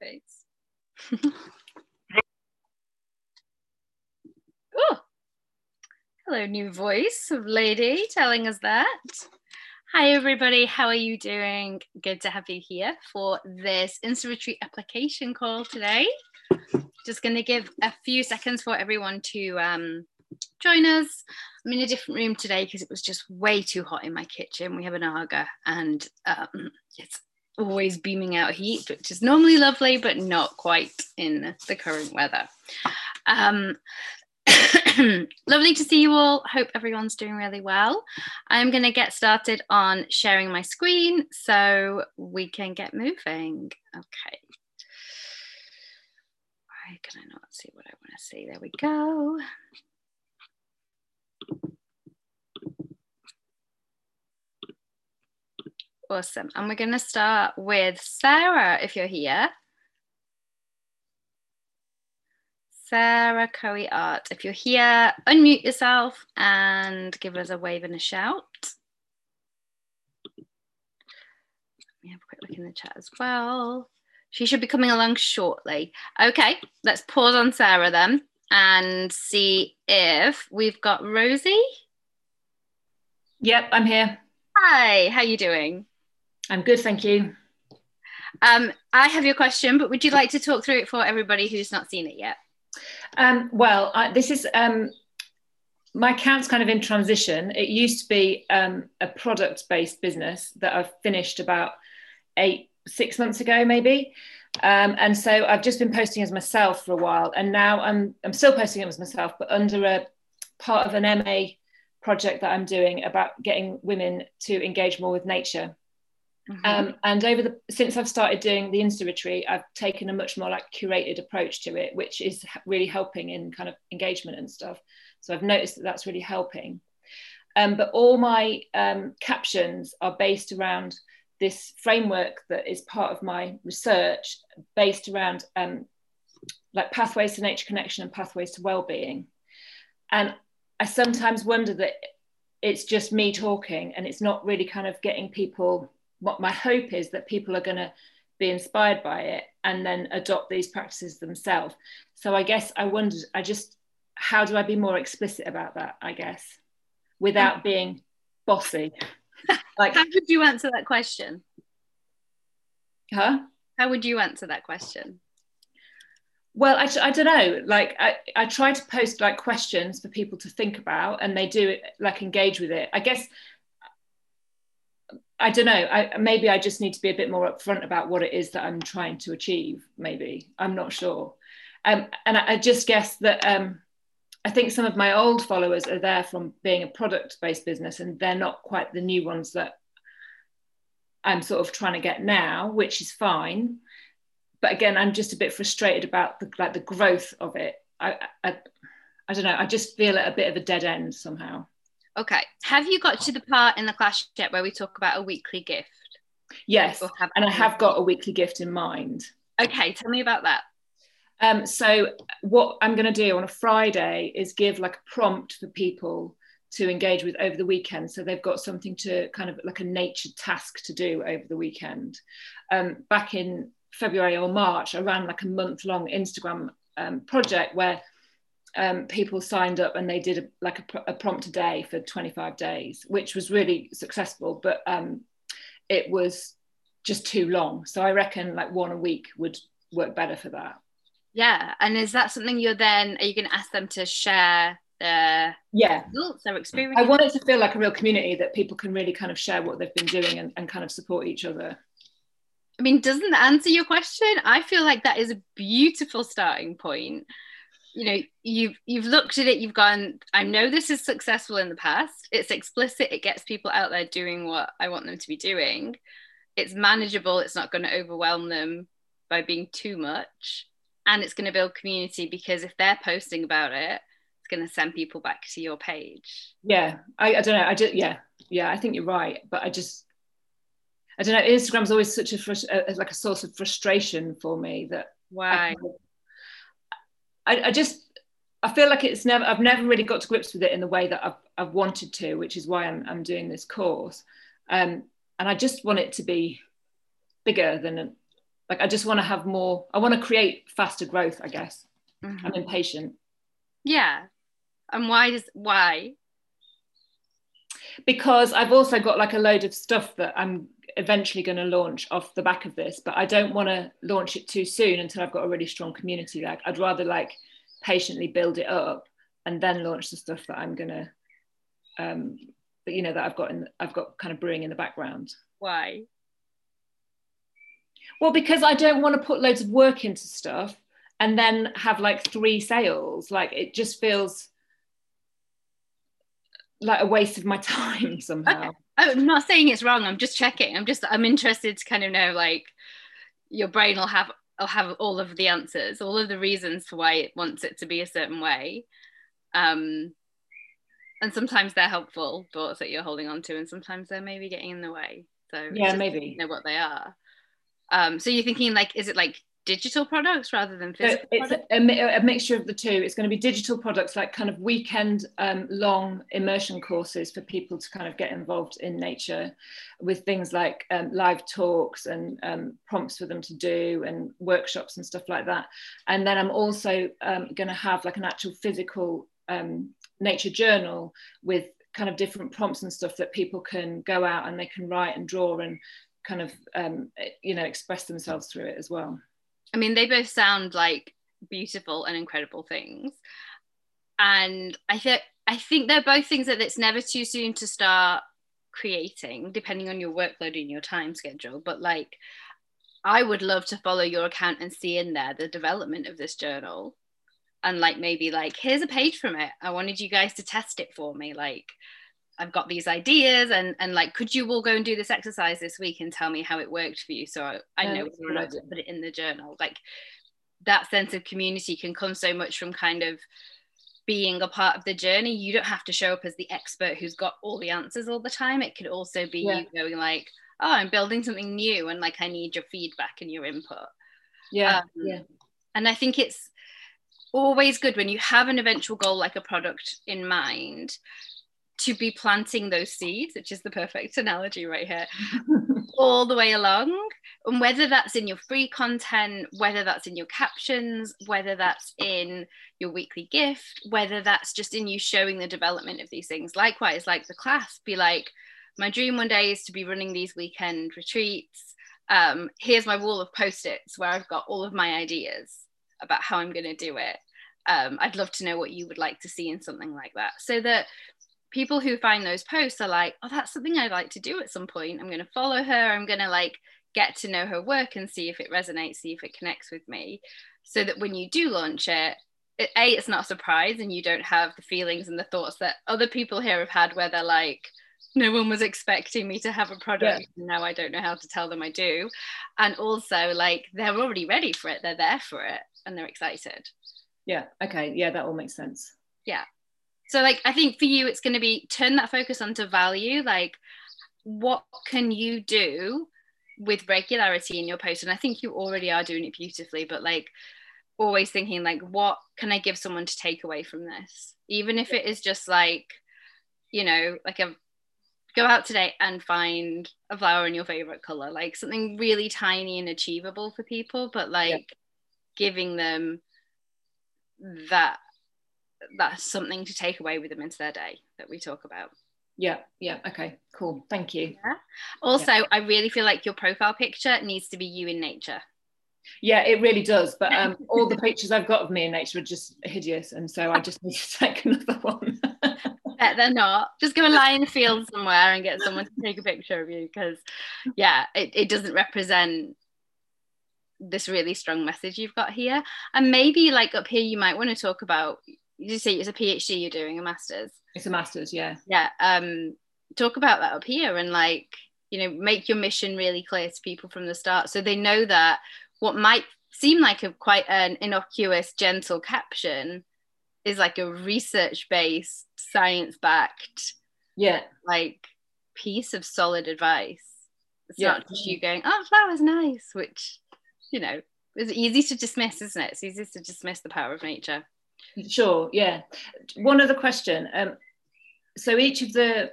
face. oh, hello, new voice of lady telling us that. Hi, everybody. How are you doing? Good to have you here for this Retreat application call today. Just going to give a few seconds for everyone to um, join us. I'm in a different room today because it was just way too hot in my kitchen. We have an Aga and um, it's always beaming out heat, which is normally lovely, but not quite in the current weather. Um, lovely to see you all. Hope everyone's doing really well. I'm going to get started on sharing my screen so we can get moving. Okay. Why can I not see what I want to see? There we go. Awesome. And we're going to start with Sarah, if you're here. Sarah Coe Art. If you're here, unmute yourself and give us a wave and a shout. Let me have a quick look in the chat as well. She should be coming along shortly. Okay, let's pause on Sarah then and see if we've got Rosie. Yep, I'm here. Hi, how you doing? I'm good, thank you. Um, I have your question, but would you like to talk through it for everybody who's not seen it yet? Um, well, I, this is um, my account's kind of in transition. It used to be um, a product-based business that I've finished about eight, six months ago, maybe. Um, and so I've just been posting as myself for a while, and now I'm I'm still posting it as myself, but under a part of an MA project that I'm doing about getting women to engage more with nature. Mm-hmm. Um, and over the since I've started doing the Insta retreat, I've taken a much more like curated approach to it, which is really helping in kind of engagement and stuff. So I've noticed that that's really helping. Um, but all my um, captions are based around this framework that is part of my research, based around um, like pathways to nature connection and pathways to well-being. And I sometimes wonder that it's just me talking and it's not really kind of getting people what my hope is that people are going to be inspired by it and then adopt these practices themselves. So I guess I wondered, I just, how do I be more explicit about that? I guess, without being bossy. like, how would you answer that question? Huh? How would you answer that question? Well, I, I don't know. Like, I, I try to post like questions for people to think about, and they do like engage with it. I guess I don't know. I, maybe I just need to be a bit more upfront about what it is that I'm trying to achieve. Maybe I'm not sure. Um, and I, I, just guess that um, I think some of my old followers are there from being a product-based business, and they're not quite the new ones that I'm sort of trying to get now, which is fine. But again, I'm just a bit frustrated about the like the growth of it. I, I, I don't know. I just feel a bit of a dead end somehow. Okay. Have you got to the part in the class yet where we talk about a weekly gift? Yes. And I have got a weekly gift in mind. Okay. Tell me about that. Um, so, what I'm going to do on a Friday is give like a prompt for people to engage with over the weekend. So, they've got something to kind of like a nature task to do over the weekend. Um, back in February or March, I ran like a month long Instagram um, project where um, people signed up and they did a, like a, a, prompt a day for 25 days, which was really successful, but um, it was just too long. So I reckon like one a week would work better for that. Yeah. And is that something you're then, are you going to ask them to share their yeah results, their experience? I want it to feel like a real community that people can really kind of share what they've been doing and, and kind of support each other. I mean, doesn't that answer your question? I feel like that is a beautiful starting point you know you've you've looked at it you've gone i know this is successful in the past. It's explicit. It gets people out there doing what i want them to be doing. It's manageable. It's not going to overwhelm them by being too much. And it's going to build community because if they're posting about it it's going to send people back to your page. Yeah. I, I don't know. I just yeah. Yeah i think you're right. But i just i don't know. Instagram's always such a, a like a source of frustration for me that why I, I just I feel like it's never I've never really got to grips with it in the way that I've, I've wanted to, which is why I'm, I'm doing this course. Um, and I just want it to be bigger than like I just want to have more. I want to create faster growth. I guess Mhm. I'm impatient Yeah. And why does why? because I've also got like a load of stuff that I'm eventually going to launch off the back of this, but I don't want to launch it too soon until I've got a really strong community. Like I'd rather like patiently build it up and then launch the stuff that I'm going to, um, that you know that I've got in, I've got kind of brewing in the background. Why? Well, because I don't want to put loads of work into stuff and then have like three sales. Like it just feels like a waste of my time somehow. Okay. I'm not saying it's wrong. I'm just checking. I'm just I'm interested to kind of know like your brain will have will have all of the answers, all of the reasons for why it wants it to be a certain way. Um and sometimes they're helpful thoughts that you're holding on to, and sometimes they're maybe getting in the way. So Yeah, maybe. know what they are. Um, so you're thinking like, is it like digital products rather than So physical it's products? a, a a mixture of the two. It's going to be digital products like kind of weekend um, long immersion courses for people to kind of get involved in nature with things like um, live talks and um, prompts for them to do and workshops and stuff like that. And then I'm also um, going to have like an actual physical um, nature journal with kind of different prompts and stuff that people can go out and they can write and draw and kind of um, you know express themselves through it as well. I mean, they both sound like beautiful and incredible things. And I think I think they're both things that it's never too soon to start creating, depending on your workload and your time schedule. But like I would love to follow your account and see in there the development of this journal. And like maybe like, here's a page from it. I wanted you guys to test it for me. Like I've got these ideas and and like could you all go and do this exercise this week and tell me how it worked for you? So I, I know that's a whether or good not to put it in the journal. Like that sense of community can come so much from kind of being a part of the journey. You don't have to show up as the expert who's got all the answers all the time. It could also be Yeah. you going like oh i'm building something new and like i need your feedback and your input. Yeah, Um, yeah. and I think it's always good when you have an eventual goal like a product in mind to be planting those seeds, which is the perfect analogy right here, all the way along. And whether that's in your free content, whether that's in your captions, whether that's in your weekly gift, whether that's just in you showing the development of these things. Likewise, like the class, be like, my dream one day is to be running these weekend retreats. Um, here's my wall of post-its where I've got all of my ideas about how I'm going to do it. Um, I'd love to know what you would like to see in something like that, so that people who find those posts are like, oh, that's something I'd like to do at some point. I'm going to follow her. I'm going to like get to know her work and see if it resonates, see if it connects with me, so that when you do launch it, it a it's not a surprise and you don't have the feelings and the thoughts that other people here have had where they're like no one was expecting me to have a product and now i don't know how to tell them i do and also like they're already ready for it they're there for it and they're excited Yeah. Okay. Yeah, that all makes sense. So like i think for you it's going to be turn that focus onto value. Like what can you do with regularity in your post? And i think you already are doing it beautifully but like always thinking like what can i give someone to take away from this? Even if it is just like you know like a go out today and find a flower in your favorite color like something really tiny and achievable for people but like giving them that that's something to take away with them into their day that we talk about Yeah. Yeah. Okay. Cool. Thank you. also i really feel like your profile picture needs to be you in nature Yeah, it really does. But um, all the pictures I've got of me in nature are just hideous, and so I just need to take another one. Bet they're not just go and lie in the field somewhere and get someone to take a picture of you because yeah it, it doesn't represent this really strong message you've got here and maybe like up here you might want to talk about you say it's a phd you're doing a master's it's a master's. Yeah. yeah um talk about that up here and like you know make your mission really clear to people from the start so they know that what might seem like a quite an innocuous gentle caption is like a research based science backed Yeah. like piece of solid advice it's Yeah. not just you going oh flower's nice which you know is easy to dismiss isn't it it's easy to dismiss the power of nature Sure. Yeah. One other question. Um, so each of the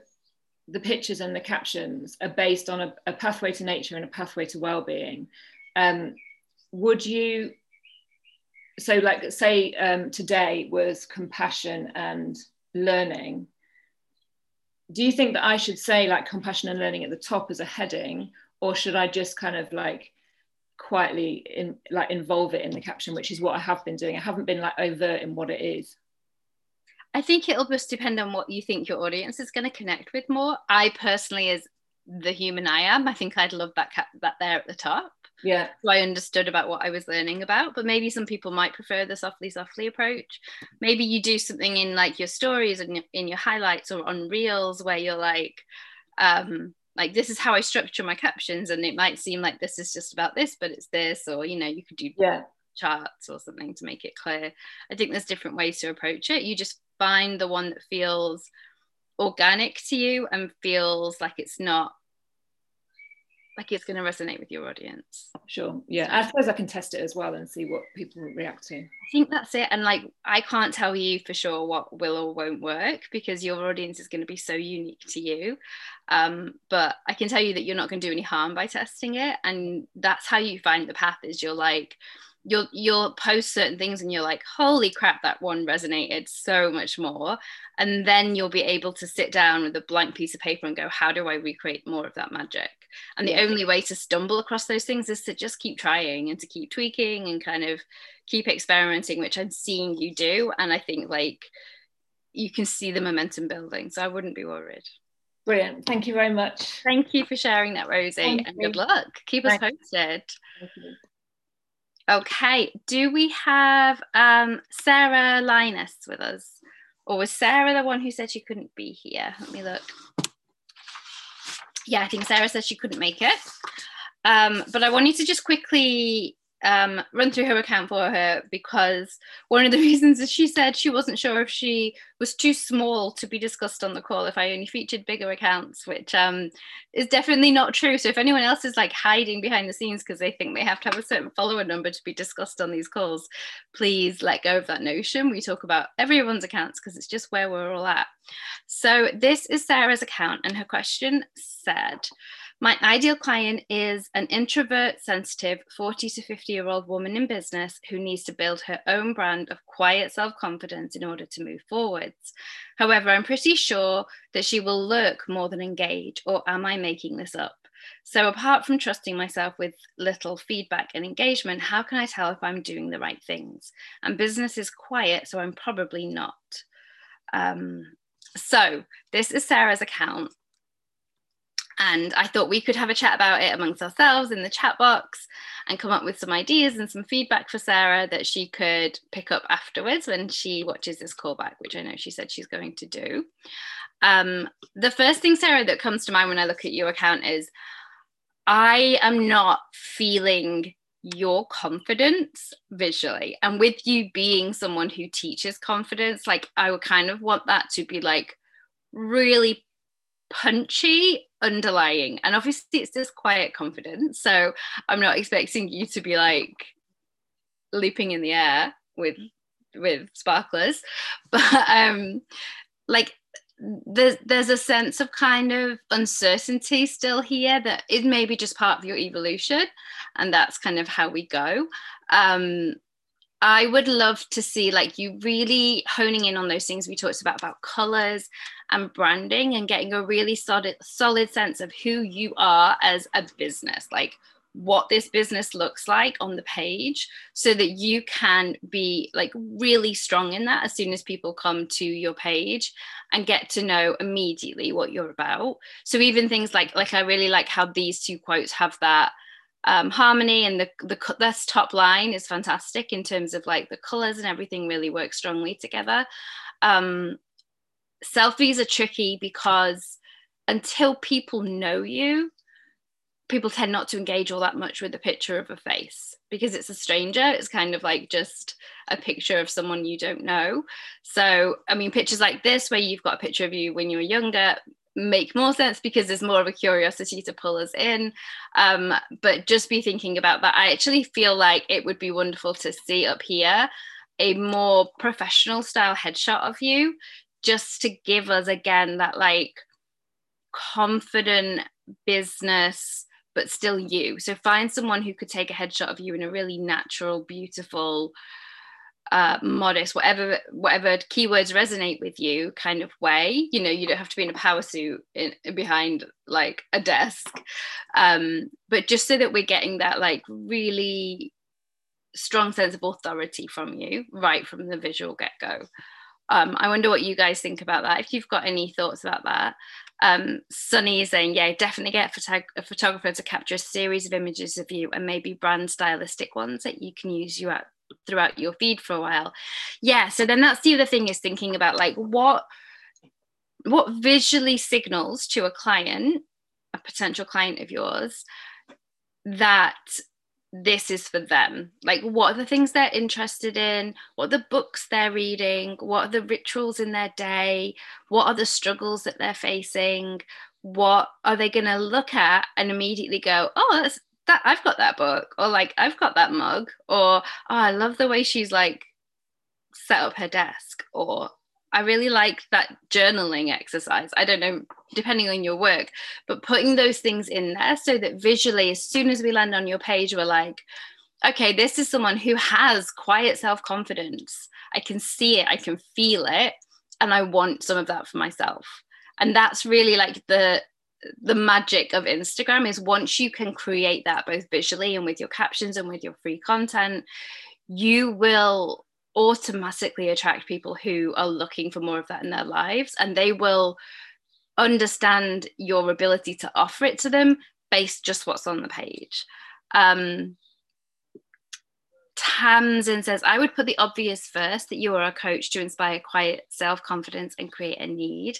the pictures and the captions are based on a, a pathway to nature and a pathway to well-being. Um, would you so like say um, today was compassion and learning do you think that i should say like compassion and learning at the top as a heading or should i just kind of like quietly in like involve it in the caption which is what i have been doing. I haven't been like overt in what it is. I think it'll just depend on what you think your audience is going to connect with more. I personally as the human i am i think i'd love that cap- that there at the top. Yeah. So i understood about what i was learning about but maybe some people might prefer the softly softly approach. Maybe you do something in like your stories and in your highlights or on reels where you're like um like this is how i structure my captions and it might seem like this is just about this but it's this or you know you could do yeah. charts or something to make it clear. I think there's different ways to approach it. You just find the one that feels organic to you and feels like it's not like it's going to resonate with your audience. Sure. Yeah. I suppose I can test it as well and see what people react to. I think that's it. And like, I can't tell you for sure what will or won't work because your audience is going to be so unique to you. Um, but I can tell you that you're not going to do any harm by testing it. And that's how you find the path is you're like, you'll you'll post certain things and you're like holy crap that one resonated so much more. And then you'll be able to sit down with a blank piece of paper and go how do i recreate more of that magic? And the only way to stumble across those things is to just keep trying and to keep tweaking and kind of keep experimenting which i'm seeing you do. And i think like you can see the momentum building. So i wouldn't be worried. Brilliant. Thank you very much. Thank you for sharing that rosie. Thank and you. good luck. Keep Thanks. us posted Okay, do we have um, Sarah Linus with us? Or was Sarah the one who said she couldn't be here? Let me look. Yeah, I think Sarah said she couldn't make it. Um, but I wanted to just quickly um, run through her account for her because one of the reasons is she said she wasn't sure if she was too small to be discussed on the call if I only featured bigger accounts, which um, is definitely not true. So if anyone else is like hiding behind the scenes because they think they have to have a certain follower number to be discussed on these calls, please let go of that notion. We talk about everyone's accounts because it's just where we're all at. So this is Sarah's account, and her question said, my ideal client is an introvert, sensitive 40 to 50 year old woman in business who needs to build her own brand of quiet self confidence in order to move forwards. However, I'm pretty sure that she will lurk more than engage, or am I making this up? So, apart from trusting myself with little feedback and engagement, how can I tell if I'm doing the right things? And business is quiet, so I'm probably not. Um, so, this is Sarah's account. And I thought we could have a chat about it amongst ourselves in the chat box and come up with some ideas and some feedback for Sarah that she could pick up afterwards when she watches this callback, which I know she said she's going to do. Um, the first thing, Sarah, that comes to mind when I look at your account is I am not feeling your confidence visually. And with you being someone who teaches confidence, like I would kind of want that to be like really punchy underlying and obviously it's just quiet confidence so i'm not expecting you to be like leaping in the air with with sparklers but um like there's there's a sense of kind of uncertainty still here that is maybe just part of your evolution and that's kind of how we go. Um I would love to see like you really honing in on those things we talked about about colors and branding and getting a really solid solid sense of who you are as a business like what this business looks like on the page so that you can be like really strong in that as soon as people come to your page and get to know immediately what you're about. So even things like like i really like how these two quotes have that um, harmony and the the this top line is fantastic in terms of like the colors and everything really works strongly together. Um, selfies are tricky because until people know you, people tend not to engage all that much with the picture of a face because it's a stranger. It's kind of like just a picture of someone you don't know. So, I mean, pictures like this, where you've got a picture of you when you were younger, make more sense because there's more of a curiosity to pull us in. Um, but just be thinking about that. I actually feel like it would be wonderful to see up here a more professional style headshot of you, just to give us again that like confident business but still you. So find someone who could take a headshot of you in a really natural, beautiful, uh, modest, whatever whatever keywords resonate with you kind of way. You know, you don't have to be in a power suit in, behind like a desk, um, but just so that we're getting that like really strong sense of authority from you right from the visual get go. Um, I wonder what you guys think about that. If you've got any thoughts about that. Um, Sunny is saying, yeah, definitely get a, photog- a, photographer to capture a series of images of you and maybe brand stylistic ones that you can use you at, throughout your feed for a while. Yeah, so then that's the other thing is thinking about like what what visually signals to a client, a potential client of yours, that this is for them. Like what are the things they're interested in? What are the books they're reading? What are the rituals in their day? What are the struggles that they're facing? What are they going to look at and immediately go oh that's that i've got that book or like i've got that mug or oh i love the way she's like set up her desk or I really like that journaling exercise. I don't know, depending on your work, but putting those things in there so that visually, as soon as we land on your page, we're like, okay, this is someone who has quiet self confidence. I can see it, I can feel it, and I want some of that for myself. And that's really like the the magic of Instagram is once you can create that both visually and with your captions and with your free content, you will automatically attract people who are looking for more of that in their lives and they will understand your ability to offer it to them based just what's on the page. Um, Tamsin says, I would put the obvious first that you are a coach to inspire quiet self confidence and create a need.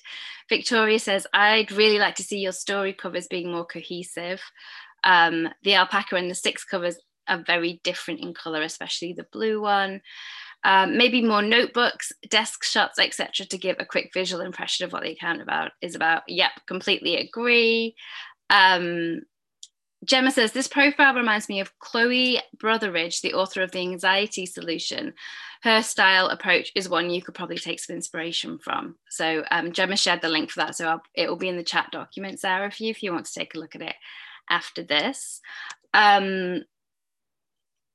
Victoria says, I'd really like to see your story covers being more cohesive. Um, the alpaca and the six covers are very different in color, especially the blue one um, maybe more notebooks, desk shots, etc., to give a quick visual impression of what the account about is about. Yep, completely agree. Um, Gemma says this profile reminds me of Chloe Brotheridge, the author of the Anxiety Solution. Her style approach is one you could probably take some inspiration from. So um, Gemma shared the link for that, so it will be in the chat document, Sarah, for you if you want to take a look at it after this. Um,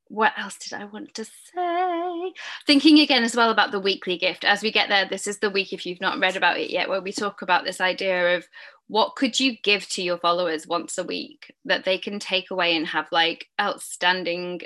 what else did I want to say? Thinking again as well about the weekly gift. As we get there, this is the week, if you've not read about it yet, where we talk about this idea of what could you give to your followers once a week that they can take away and have like outstanding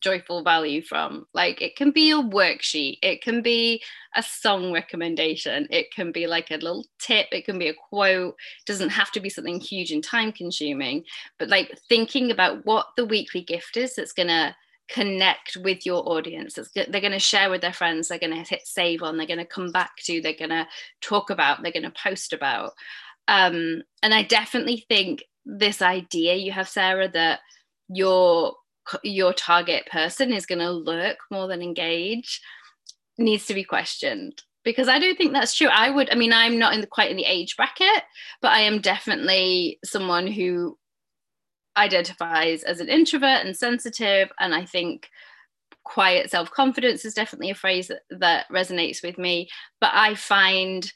joyful value from? Like it can be a worksheet it can be a song recommendation it can be like a little tip it can be a quote it doesn't have to be something huge and time consuming but like thinking about what the weekly gift is that's going to connect with your audience they're going to share with their friends they're going to hit save on they're going to come back to they're going to talk about they're going to post about um, and i definitely think this idea you have sarah that your your target person is going to lurk more than engage needs to be questioned because I don't think that's true. I would, I mean, I'm not in the quite in the age bracket, but I am definitely someone who identifies as an introvert and sensitive. And I think quiet self confidence is definitely a phrase that, that resonates with me. But I find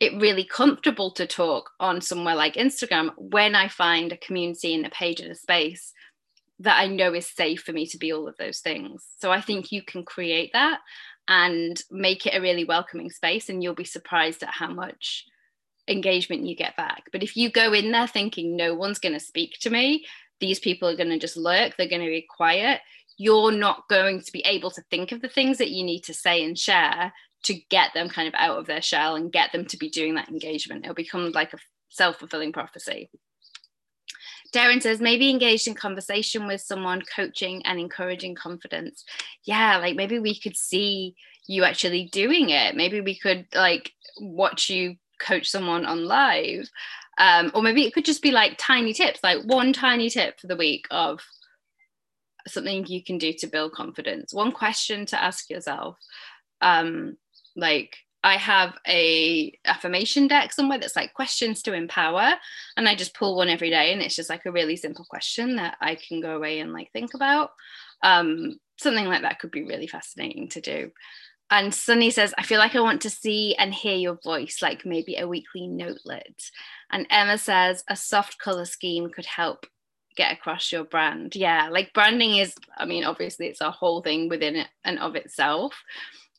it really comfortable to talk on somewhere like Instagram when I find a community and a page and a space that I know is safe for me to be all of those things. So I think you can create that and make it a really welcoming space, and you'll be surprised at how much engagement you get back. But if you go in there thinking no one's going to speak to me, these people are going to just lurk, they're going to be quiet, you're not going to be able to think of the things that you need to say and share to get them kind of out of their shell and get them to be doing that engagement. It'll become like a self fulfilling prophecy. Darren says maybe engaged in conversation with someone, coaching and encouraging confidence. Yeah, like maybe we could see you actually doing it. Maybe we could like watch you coach someone on live um, or maybe it could just be like tiny tips like one tiny tip for the week of something you can do to build confidence one question to ask yourself um, like I have a affirmation deck somewhere that's like questions to empower and I just pull one every day and it's just like a really simple question that I can go away and like think about um, something like that could be really fascinating to do and Sunny says, I feel like I want to see and hear your voice, like maybe a weekly notelet. And Emma says, a soft color scheme could help get across your brand. Yeah, like branding is, I mean, obviously it's a whole thing within it and of itself.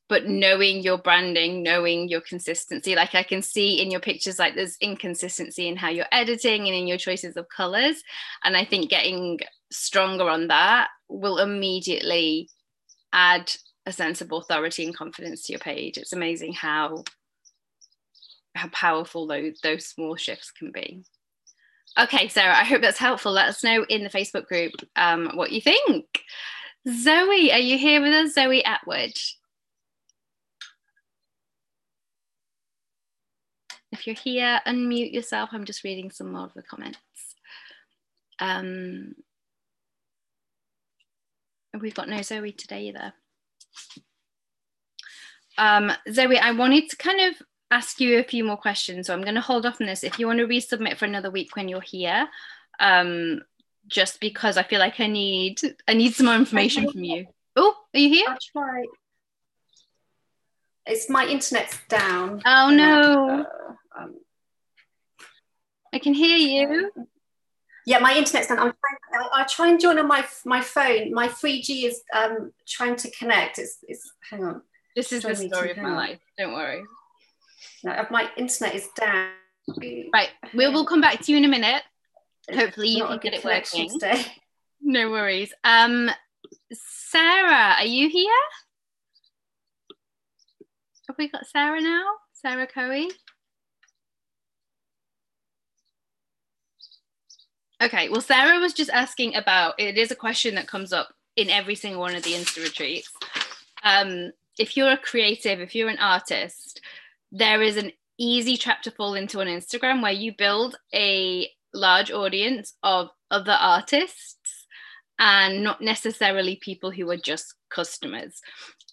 But knowing your branding, knowing your consistency, like I can see in your pictures, like there's inconsistency in how you're editing and in your choices of colors. And I think getting stronger on that will immediately add a sense of authority and confidence to your page. It's amazing how how powerful those those small shifts can be. Okay, Sarah, I hope that's helpful. Let us know in the Facebook group um, what you think. Zoe, are you here with us? Zoe Atwood. If you're here, unmute yourself. I'm just reading some more of the comments. Um, we've got no Zoe today either. Um, Zoe, I wanted to kind of ask you a few more questions. So I'm going to hold off on this. If you want to resubmit for another week when you're here, um, just because I feel like I need I need some more information from you. Oh, are you here? I'll try. It's my internet's down. Oh no. Uh, um, I can hear you. Yeah, my internet's down. I'm trying, I'll try and join on my my phone. My 3G is um, trying to connect. It's, it's hang on. This is the story of my life. Don't worry. No, my internet is down. Right, we will come back to you in a minute. Hopefully, you can get it working. Today. No worries. Um, Sarah, are you here? Have we got Sarah now? Sarah Coe? Okay, well, Sarah was just asking about it is a question that comes up in every single one of the Insta retreats. Um, if you're a creative, if you're an artist, there is an easy trap to fall into on Instagram where you build a large audience of other artists and not necessarily people who are just customers.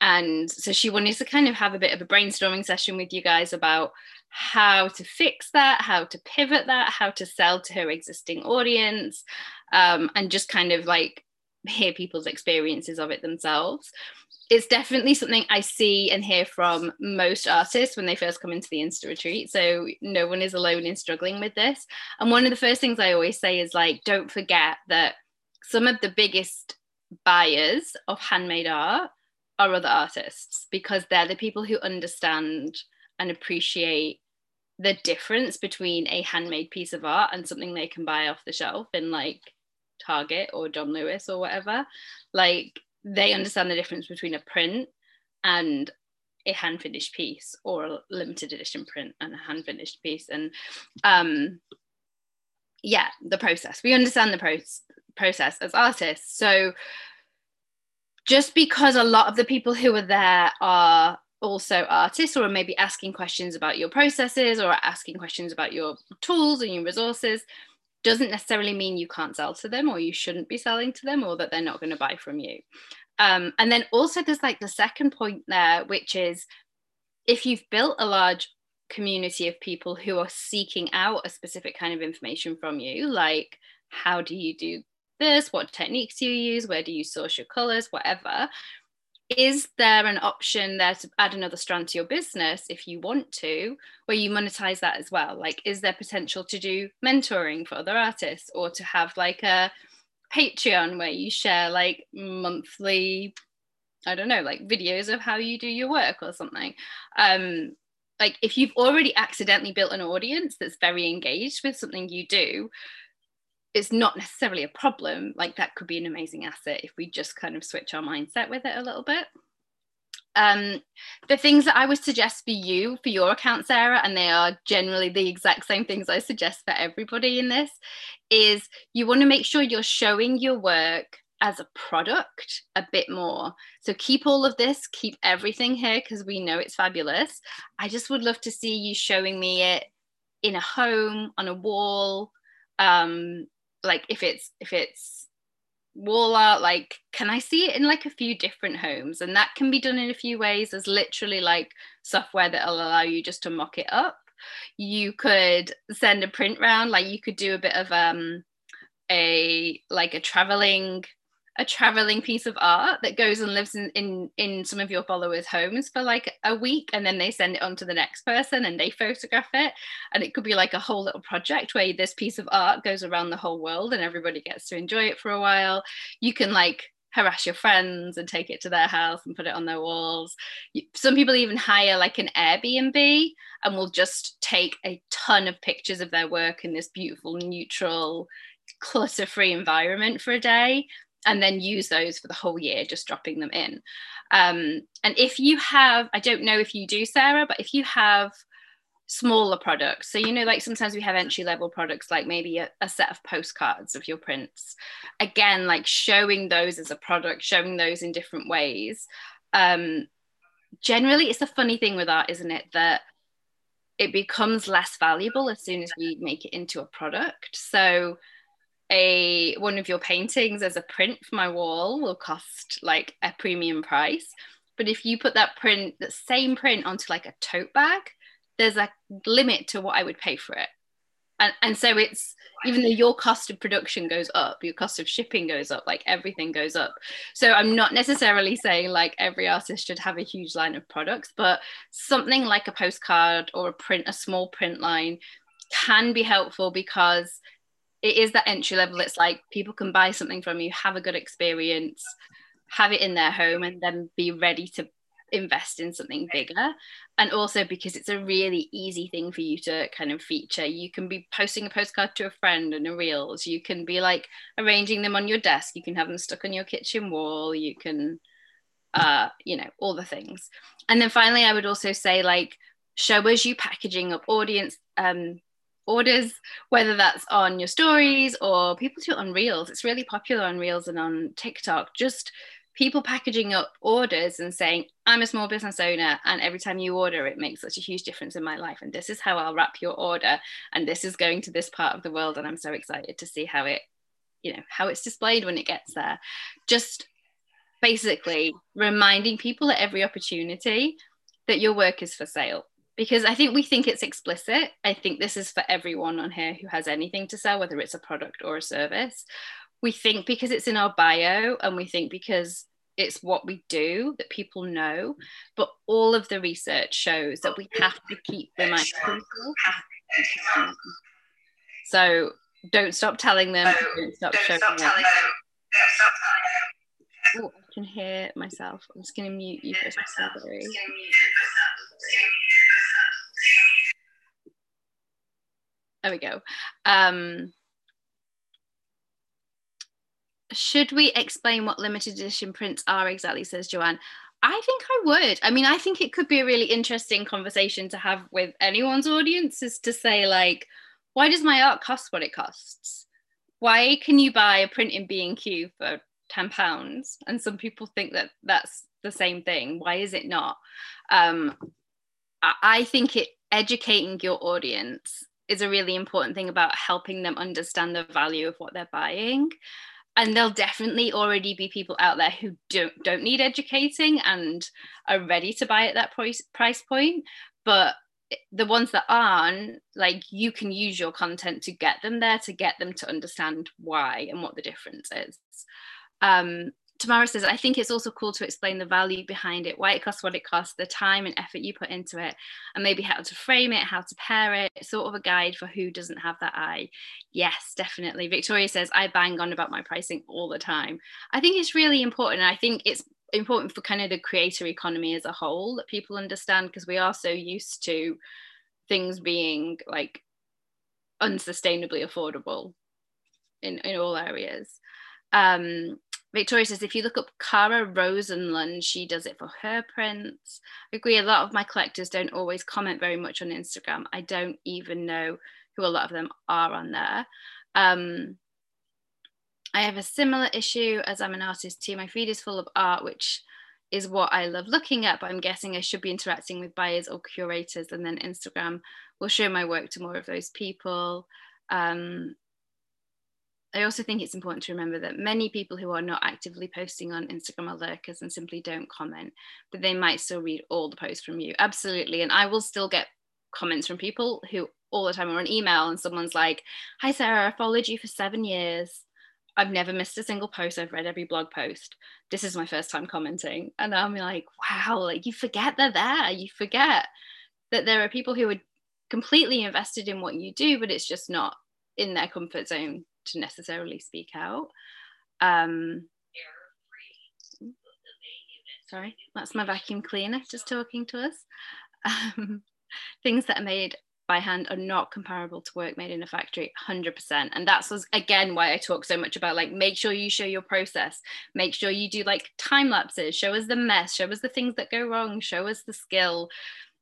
And so she wanted to kind of have a bit of a brainstorming session with you guys about how to fix that, how to pivot that, how to sell to her existing audience, um, and just kind of like hear people's experiences of it themselves it's definitely something I see and hear from most artists when they first come into the Insta retreat. So no one is alone in struggling with this. And one of the first things I always say is like, don't forget that some of the biggest buyers of handmade art are other artists because they're the people who understand and appreciate the difference between a handmade piece of art and something they can buy off the shelf in like Target or John Lewis or whatever. Like they understand the difference between a print and a hand finished piece or a limited edition print and a hand finished piece. And um yeah the process. We understand the pro- process as artists. So just because a lot of the people who are there are also artists or maybe asking questions about your processes or asking questions about your tools and your resources doesn't necessarily mean you can't sell to them or you shouldn't be selling to them or that they're not going to buy from you. Um, and then also there's like the second point there, which is if you've built a large community of people who are seeking out a specific kind of information from you, like how do you do this? What techniques do you use? Where do you source your colors? Whatever is there an option there to add another strand to your business if you want to where you monetize that as well? Like is there potential to do mentoring for other artists or to have like a patreon where you share like monthly i don't know like videos of how you do your work or something? Um like if you've already accidentally built an audience that's very engaged with something you do it's not necessarily a problem. Like that could be an amazing asset if we just kind of switch our mindset with it a little bit. Um, the things that I would suggest for you, for your account, Sarah, and they are generally the exact same things I suggest for everybody in this, is you want to make sure you're showing your work as a product a bit more. So keep all of this, keep everything here because we know it's fabulous. I just would love to see you showing me it in a home, on a wall, um, like if it's if it's wall art like can i see it in like a few different homes? And that can be done in a few ways. There's literally like software that'll allow you just to mock it up. You could send a print round like you could do a bit of um a like a traveling a traveling piece of art that goes and lives in, in in some of your followers homes for like a week and then they send it on to the next person and they photograph it. And it could be like a whole little project where this piece of art goes around the whole world and everybody gets to enjoy it for a while. You can like harass your friends and take it to their house and put it on their walls. Some people even hire like an Airbnb and will just take a ton of pictures of their work in this beautiful, neutral, clutter free environment for a day and then use those for the whole year, just dropping them in. Um, and if you have, I don't know if you do, Sarah, but if you have smaller products. So, you know, like sometimes we have entry level products, like maybe a, a, set of postcards of your prints. Again, like showing those as a product, showing those in different ways. Um, generally, it's a funny thing with art, isn't it? That it becomes less valuable as soon as we make it into a product. So, a one of your paintings as a print for my wall will cost like a premium price but if you put that print the same print onto like a tote bag there's a limit to what I would pay for it. And, and so it's even though your cost of production goes up, your cost of shipping goes up, like everything goes up. So I'm not necessarily saying like every artist should have a huge line of products, but something like a postcard or a print, a small print line can be helpful because it is that entry level. It's like people can buy something from you, have a good experience, have it in their home, and then be ready to invest in something bigger. And also because it's a really easy thing for you to kind of feature. You can be posting a postcard to a friend and a reels. You can be like arranging them on your desk. You can have them stuck on your kitchen wall. You can uh you know all the things. And then finally i would also say like show us you packaging up audience um orders whether that's on your stories or people do it on reels it's really popular on reels and on tiktok just people packaging up orders and saying, I'm a small business owner, and every time you order, it makes such a huge difference in my life. And this is how I'll wrap your order. And this is going to this part of the world. And I'm so excited to see how it, you know, how it's displayed when it gets there. Just basically reminding people at every opportunity that your work is for sale. Because I think we think it's explicit. I think this is for everyone on here who has anything to sell, whether it's a product or a service. We think because it's in our bio and we think because it's what we do that people know but all of the research shows that we have to keep reminding people. So don't stop telling them don't stop showing them oh, I can hear myself. I'm just going to mute you for a second there we go um should we explain what limited edition prints are exactly, says Joanne? I think I would. I mean, I think it could be a really interesting conversation to have with anyone's audience is to say, like, why does my art cost what it costs? Why can you buy a print in B&Q for 10 pounds? And some people think that that's the same thing. Why is it not? Um, I think it educating your audience is a really important thing about helping them understand the value of what they're buying. And there'll definitely already be people out there who don't don't need educating and are ready to buy at that price price point. But the ones that aren't like you can use your content to get them there to get them to understand why and what the difference is. Um, Tamara says, I think it's also cool to explain the value behind it, why it costs what it costs, the time and effort you put into it, and maybe how to frame it, how to pair it, sort of a guide for who doesn't have that eye. Yes, definitely. Victoria says, I bang on about my pricing all the time. I think it's really important. I think it's important for kind of the creator economy as a whole that people understand because we are so used to things being like unsustainably affordable in, in all areas. Um, Victoria says, if you look up Kara Rosenlund, she does it for her prints. I agree, a lot of my collectors don't always comment very much on Instagram. I don't even know who a lot of them are on there. Um, I have a similar issue as I'm an artist too. My feed is full of art, which is what I love looking at, but I'm guessing I should be interacting with buyers or curators, and then Instagram will show my work to more of those people. Um, I also think it's important to remember that many people who are not actively posting on Instagram are lurkers and simply don't comment, but they might still read all the posts from you. Absolutely. And I will still get comments from people who all the time are on email and someone's like, Hi, Sarah, I followed you for seven years. I've never missed a single post. I've read every blog post. This is my first time commenting. And I'm like, wow, like you forget they're there. You forget that there are people who are completely invested in what you do, but it's just not in their comfort zone to necessarily speak out. Um, sorry, that's my vacuum cleaner just talking to us. Um, things that are made by hand are not comparable to work made in a factory 100% and that's again why i talk so much about like make sure you show your process. Make sure you do like time lapses. Show us the mess. Show us the things that go wrong. Show us the skill.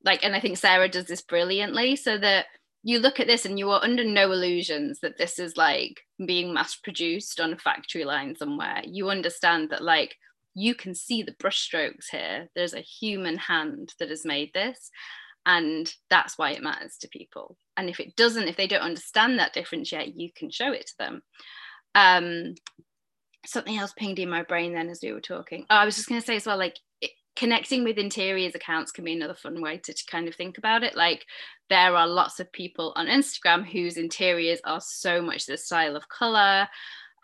Like and i think sarah does this brilliantly so that you look at this and you are under no illusions that this is like being mass produced on a factory line somewhere. You understand that like you can see the brushstrokes here. There's a human hand that has made this and that's why it matters to people. And if it doesn't if they don't understand that difference yet you can show it to them. Um, something else pinged in my brain then as we were talking. Oh, i was just going to say as well like it, connecting with interiors accounts can be another fun way to, to kind of think about it. Like there are lots of people on instagram whose interiors are so much the style of color.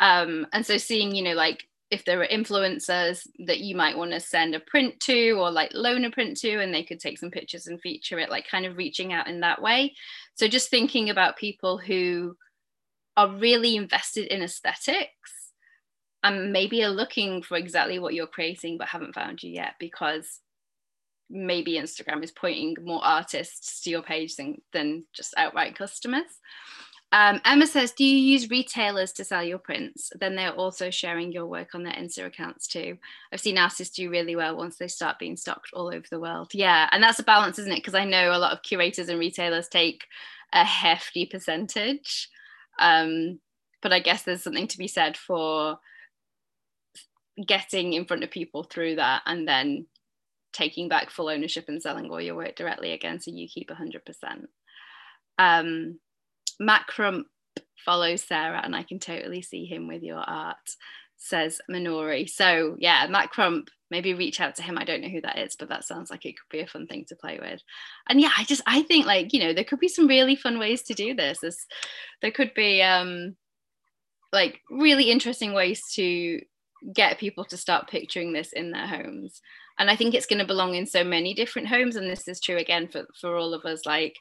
Um, and so seeing you know like if there are influencers that you might want to send a print to or like loan a print to and they could take some pictures and feature it like kind of reaching out in that way. So just thinking about people who are really invested in aesthetics and maybe are looking for exactly what you're creating but haven't found you yet because maybe instagram is pointing more artists to your page than, than just outright customers um, Emma says, do you use retailers to sell your prints? Then they're also sharing your work on their Insta accounts too. I've seen artists do really well once they start being stocked all over the world. Yeah, and that's a balance, isn't it? Because I know a lot of curators and retailers take a hefty percentage. Um, but I guess there's something to be said for getting in front of people through that and then taking back full ownership and selling all your work directly again so you keep 100%. Um, Matt Crump follows Sarah, and I can totally see him with your art, says Minori. So, yeah, Matt Crump, maybe reach out to him. I don't know who that is, but that sounds like it could be a fun thing to play with. And yeah, I just, I think like, you know, there could be some really fun ways to do this. There's, there could be um, like really interesting ways to get people to start picturing this in their homes and i think it's going to belong in so many different homes and this is true again for for all of us like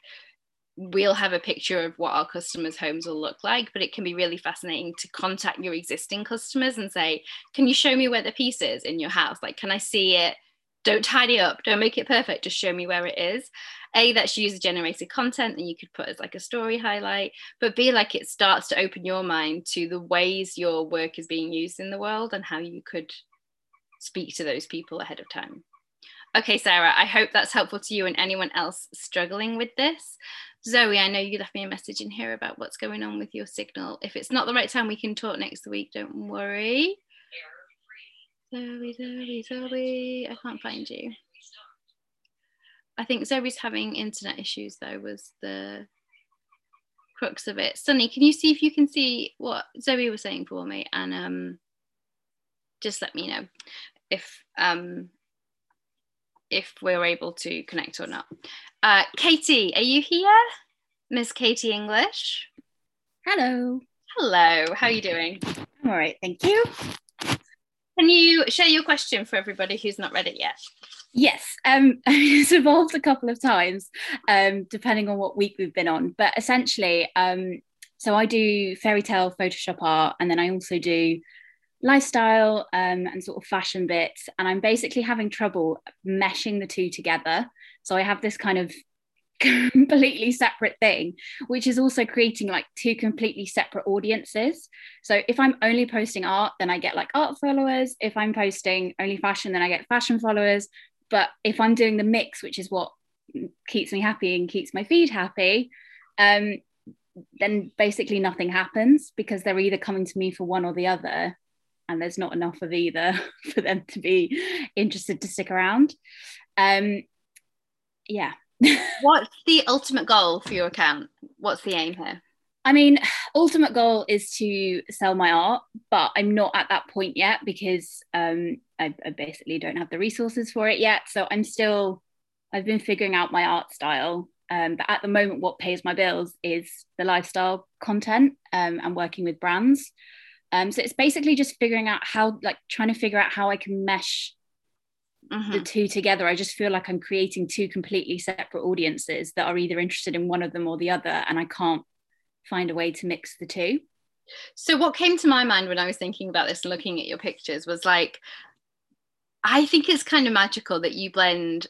we'll have a picture of what our customers' homes will look like, but it can be really fascinating to contact your existing customers and say, Can you show me where the piece is in your house? Like, can I see it? Don't tidy up, don't make it perfect, just show me where it is. A, that's user generated content and you could put as like a story highlight, but B, like it starts to open your mind to the ways your work is being used in the world and how you could speak to those people ahead of time. Okay, Sarah, I hope that's helpful to you and anyone else struggling with this. Zoe, I know you left me a message in here about what's going on with your signal. If it's not the right time, we can talk next week. Don't worry. Zoe, Zoe, Zoe, I can't find you. I think Zoe's having internet issues though, was the crux of it. Sunny, can you see if you can see what Zoe was saying for me? And um, just let me know if um, if we're able to connect or not. Uh, Katie, are you here? Miss Katie English. Hello. Hello, how are you doing? I'm all right, thank you. Can you share your question for everybody who's not read it yet? Yes, um, it's evolved a couple of times, um, depending on what week we've been on. But essentially, um, so I do fairy tale Photoshop art, and then I also do lifestyle um, and sort of fashion bits. And I'm basically having trouble meshing the two together. So I have this kind of completely separate thing, which is also creating like two completely separate audiences. So if I'm only posting art, then I get like art followers. If I'm posting only fashion, then I get fashion followers. But if I'm doing the mix, which is what keeps me happy and keeps my feed happy, um, then basically nothing happens because they're either coming to me for one or the other and there's not enough of either for them to be interested to stick around. Um, yeah. What's the ultimate goal for your account? What's the aim here? I mean, ultimate goal is to sell my art, but I'm not at that point yet because um, I, I basically don't have the resources for it yet. So I'm still, I've been figuring out my art style. Um, but at the moment, what pays my bills is the lifestyle content um, and working with brands. Um, so it's basically just figuring out how, like, trying to figure out how I can mesh Mhm. the two together. I just feel like I'm creating two completely separate audiences that are either interested in one of them or the other, and I can't find a way to mix the two. So what came to my mind when I was thinking about this and looking at your pictures was like, I think it's kind of magical that you blend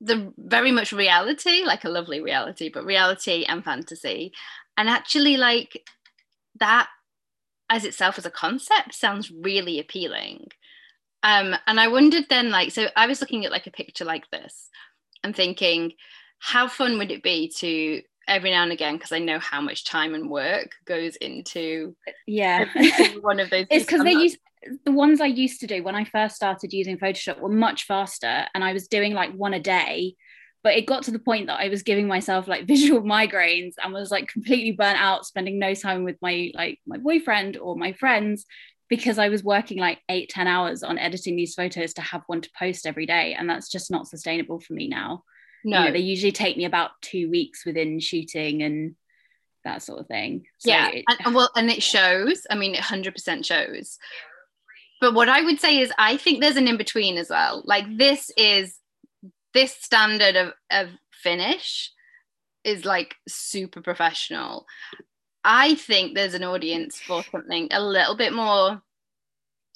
the very much reality, like a lovely reality, but reality and fantasy. And actually, like that as itself as a concept sounds really appealing. Um, and I wondered then, like, so I was looking at like a picture like this and thinking, how fun would it be to every now and again, because I know how much time and work goes into Yeah. one of those. it's because they use the ones I used to do when I first started using Photoshop were much faster, and I was doing like one a day. But it got to the point that I was giving myself like visual migraines and was like completely burnt out, spending no time with my like my boyfriend or my friends because I was working like eight, 10 hours on editing these photos to have one to post every day. And that's just not sustainable for me now. You no, know, they usually take me about two weeks within shooting and that sort of thing. So yeah, it- and, well, and it shows. I mean, it hundred percent shows. But what I would say is, I think there's an in between as well. Like this is this standard of of finish is like super professional. I think there's an audience for something a little bit more.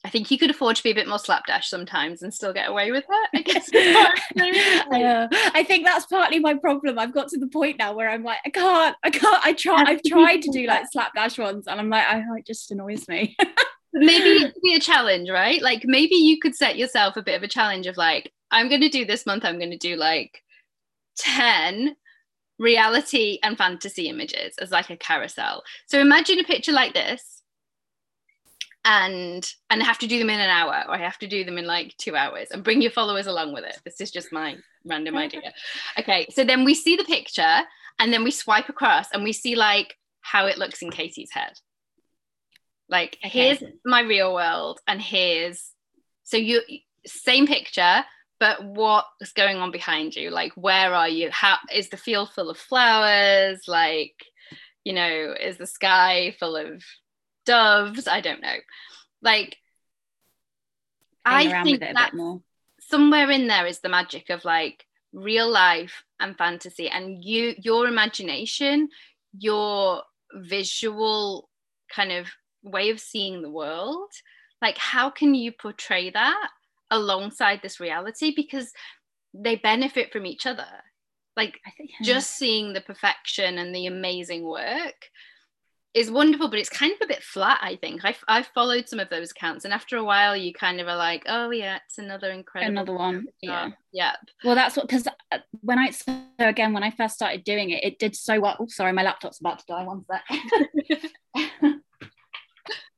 I think you could afford to be a bit more slapdash sometimes and still get away with it. I guess. Yeah, I think that's partly my problem. I've got to the point now where I'm like, I can't, I can't. I try, I've tried to do like slapdash ones, and I'm like, I, it just annoys me. maybe it could be a challenge, right? Like maybe you could set yourself a bit of a challenge of like, I'm going to do this month, I'm going to do like 10 reality and fantasy images as like a carousel. So imagine a picture like this and and I have to do them in an hour or I have to do them in like 2 hours and bring your followers along with it. This is just my random idea. Okay, so then we see the picture and then we swipe across and we see like how it looks in Katie's head. Like Okay. here's my real world and here's so you same picture but what's going on behind you? Like where are you? How is the field full of flowers? Like you know is the sky full of doves? I don't know. Like Playing i think with it a that somewhere in there is the magic of like real life and fantasy. And you your imagination your visual kind of way of seeing the world like how can you portray that alongside this reality because they benefit from each other like I think just seeing the perfection and the amazing work is wonderful but it's kind of a bit flat i think I've, I've followed some of those accounts and after a while you kind of are like oh yeah it's another incredible another one. Yeah. yeah Well, that's what because uh, when I so again when I first started doing it, it did so well. Oh, sorry, my laptop's about to die. One sec.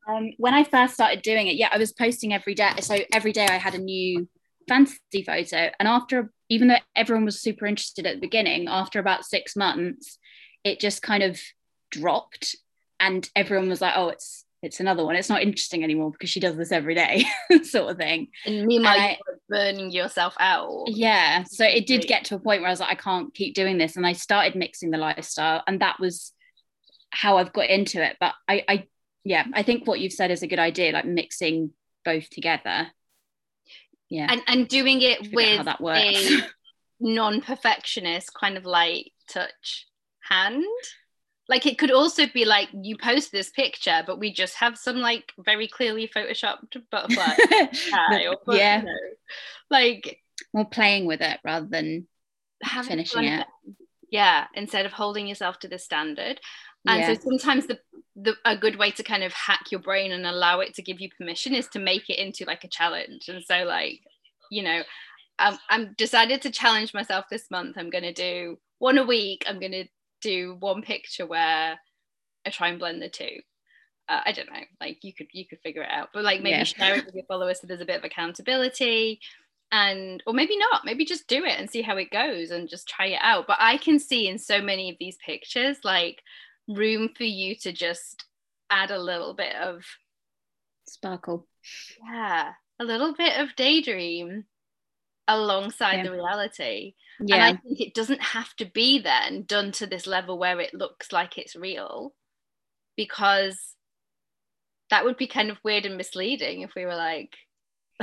um, when I first started doing it, yeah, I was posting every day. So every day I had a new fantasy photo, and after even though everyone was super interested at the beginning, after about six months, it just kind of dropped, and everyone was like, "Oh, it's." It's another one. It's not interesting anymore because she does this every day, sort of thing. and meanwhile And I- you burning yourself out yeah so it did get to a point where i was like i can't keep doing this and i started mixing the lifestyle and that was how i've got into it but i i yeah i think what you've said is a good idea like mixing both together. Yeah. And, and doing it how with that works. a non-perfectionist kind of light touch hand. Like it could also be like you post this picture but we just have some like very clearly photoshopped butterfly or, yeah you know, like more playing with it rather than finishing fun it. yeah instead of holding yourself to the standard. And yeah. so sometimes the, the a good way to kind of hack your brain and allow it to give you permission is to make it into like a challenge. And so like you know um, i'm decided to challenge myself this month. I'm going to do one a week. I'm going to do one picture where i try and blend the two. Uh, i don't know. Like you could you could figure it out. But like maybe Yeah. share it with your followers so there's a bit of accountability and or maybe not. Maybe just do it and see how it goes and just try it out. But i can see in so many of these pictures like room for you to just add a little bit of sparkle. Yeah a little bit of daydream alongside Yeah. the reality. And i think it doesn't have to be then done to this level where it looks like it's real because that would be kind of weird and misleading if we were like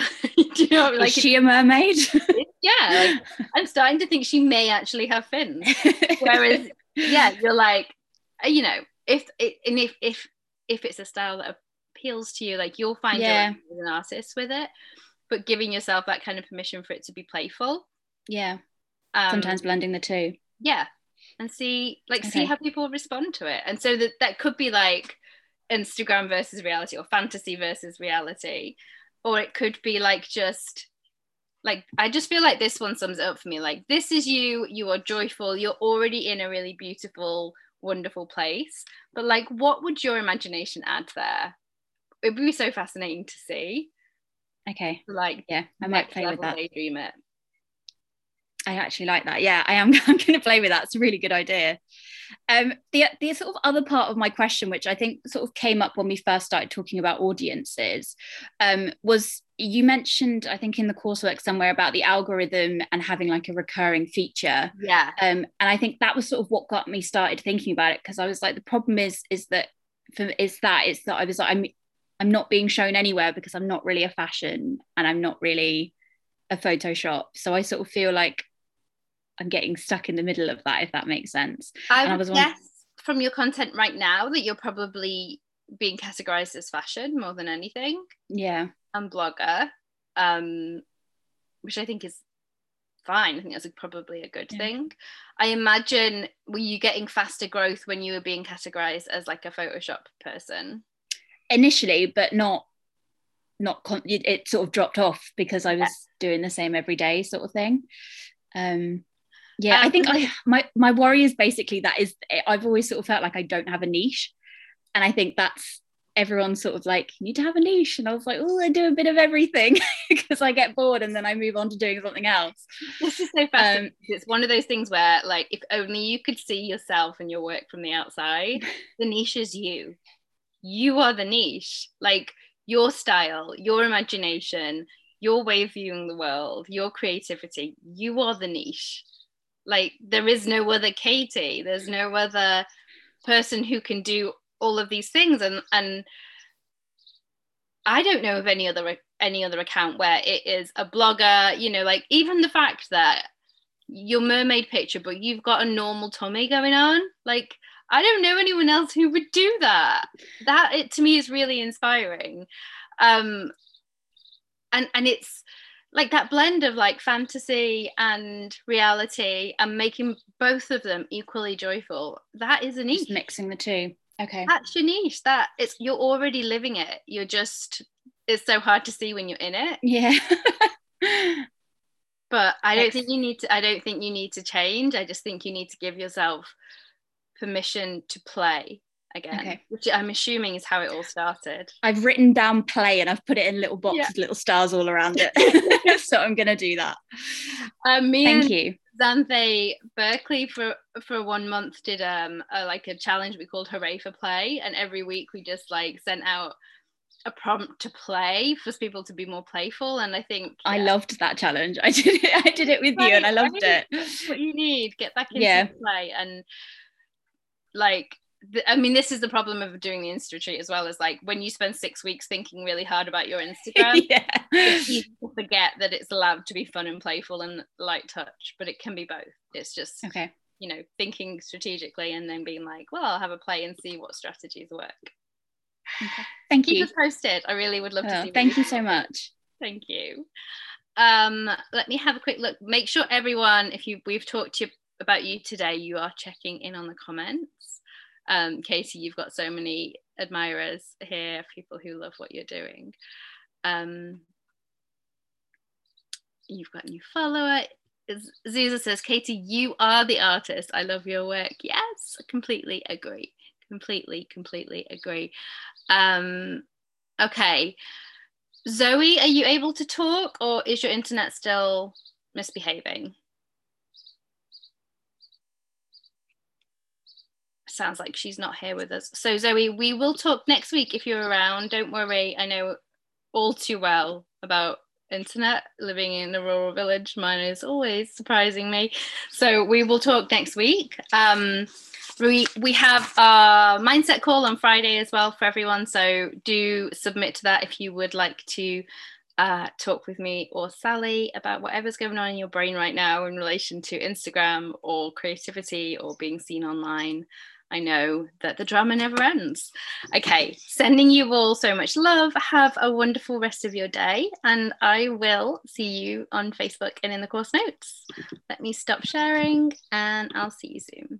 do you know like is she a mermaid? Yeah like, i'm starting to think she may actually have fins. Whereas yeah you're like you know if and if if if it's a style that appeals to you like you'll find yeah. an artist with it but giving yourself that kind of permission for it to be playful yeah um, sometimes blending the two yeah and see like okay. see how people respond to it and so that that could be like instagram versus reality or fantasy versus reality or it could be like just like I just feel like this one sums it up for me. Like this is you, you are joyful, you're already in a really beautiful, wonderful place. But like what would your imagination add there? It'd be so fascinating to see. Okay. Like yeah, I might play with that. Daydream it. I actually like that. Yeah, I am. I'm going to play with that. It's a really good idea. Um, the the sort of other part of my question, which I think sort of came up when we first started talking about audiences, um, was you mentioned I think in the coursework somewhere about the algorithm and having like a recurring feature. Yeah. Um, and I think that was sort of what got me started thinking about it because I was like, the problem is is that for is that it's that I was like I'm I'm not being shown anywhere because I'm not really a fashion and I'm not really a Photoshop. So I sort of feel like I'm getting stuck in the middle of that, if that makes sense. I I guess wondering... from your content right now that you're probably being categorized as fashion more than anything. Yeah. And blogger, um, which I think is fine. I think that's probably a good yeah. thing. I imagine were you getting faster growth when you were being categorized as like a Photoshop person? Initially, but not not con- it, it, sort of dropped off because I was yeah. doing the same every day sort of thing. Um, yeah um, i think i my my worry is basically that is i've always sort of felt like i don't have a niche. And i think that's everyone's sort of like you need to have a niche. And i was like oh i do a bit of everything. Because i get bored and then i move on to doing something else. This is so fascinating. Um, it's one of those things where like if only you could see yourself and your work from the outside the niche is you. You are the niche. Like your style your imagination your way of viewing the world your creativity you are the niche like there is no other katie. There's no other person who can do all of these things. And and i don't know of any other any other account where it is a blogger you know like even the fact that your mermaid picture but you've got a normal tummy going on. Like i don't know anyone else who would do that. That it to me is really inspiring. Um and and it's like that blend of like fantasy and reality and making both of them equally joyful that is a niche. just mixing the two. Okay. That's your niche. That it's you're already living it. You're just it's so hard to see when you're in it. Yeah. But i don't think you need to i don't think you need to change. I just think you need to give yourself permission to play again, okay. which I'm assuming is how it all started. I've written down play and I've put it in little boxes, yeah. little stars all around it. so I'm going to do that. Um, me Thank you. Xanthe Berkeley for for one month did um a, like a challenge we called Hooray for Play, and every week we just like sent out a prompt to play for people to be more playful and i think yeah. i loved that challenge i did it i did it with right, you and i loved right. it what you need get back into yeah. play and like I mean, this is the problem of doing the Insta retreat as well. Is like when you spend six weeks thinking really hard about your Instagram, yeah. to forget that it's allowed to be fun and playful and light touch, but it can be both. It's just okay, you know, thinking strategically and then being like, well, I'll have a play and see what strategies work. Okay. Thank Keep you. Keep posted. I really would love to see. Thank you so much. Thank you. Um, let me have a quick look. Make sure everyone, if you we've talked to you about you today, you are checking in on the comments um, Katie, you've got so many admirers here, people who love what you're doing. Um, you've got a new follower. Zuza says, Katie, you are the artist. I love your work. Yes, completely agree. Completely, completely agree. Um, okay. Zoe, are you able to talk or is your internet still misbehaving? Sounds like she's not here with us. So, Zoe, we will talk next week if you're around. Don't worry. I know all too well about internet living in a rural village. Mine is always surprising me. So, we will talk next week. Um, we we have a mindset call on Friday as well for everyone. So do submit to that if you would like to uh, talk with me or Sally about whatever's going on in your brain right now in relation to Instagram or creativity or being seen online. I know that the drama never ends. Okay, sending you all so much love. Have a wonderful rest of your day, and I will see you on Facebook and in the course notes. Let me stop sharing, and I'll see you soon.